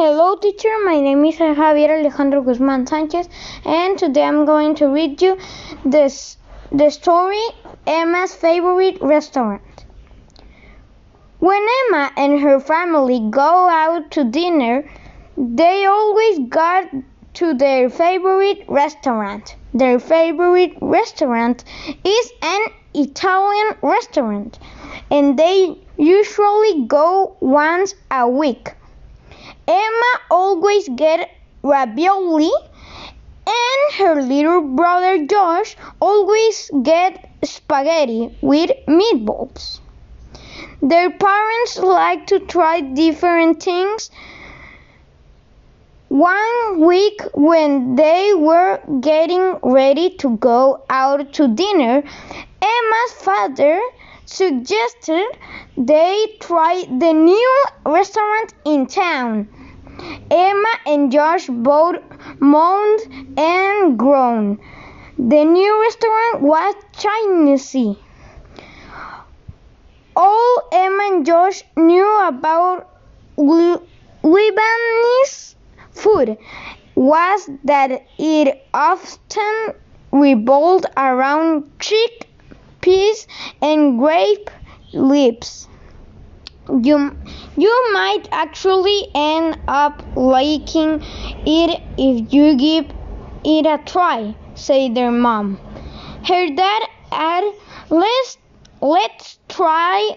Hello teacher, my name is Javier Alejandro Guzman Sanchez and today I'm going to read you this the story Emma's favorite restaurant. When Emma and her family go out to dinner, they always go to their favorite restaurant. Their favorite restaurant is an Italian restaurant and they usually go once a week. Emma always get ravioli and her little brother Josh always get spaghetti with meatballs. Their parents like to try different things. One week when they were getting ready to go out to dinner, Emma's father suggested they try the new restaurant in town. Emma and Josh both moaned and groaned. The new restaurant was Chinese. All Emma and Josh knew about Lebanese food was that it often revolved around chickpeas and grape leaves. You, you might actually end up liking it if you give it a try, said their mom. Her dad added, let's, let's try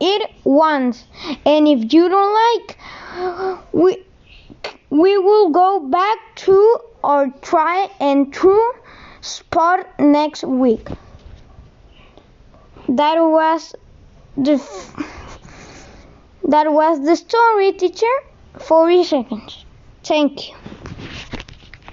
it once, and if you don't like, we, we will go back to our try and true spot next week. That was the that was the story, teacher. 40 seconds. Thank you.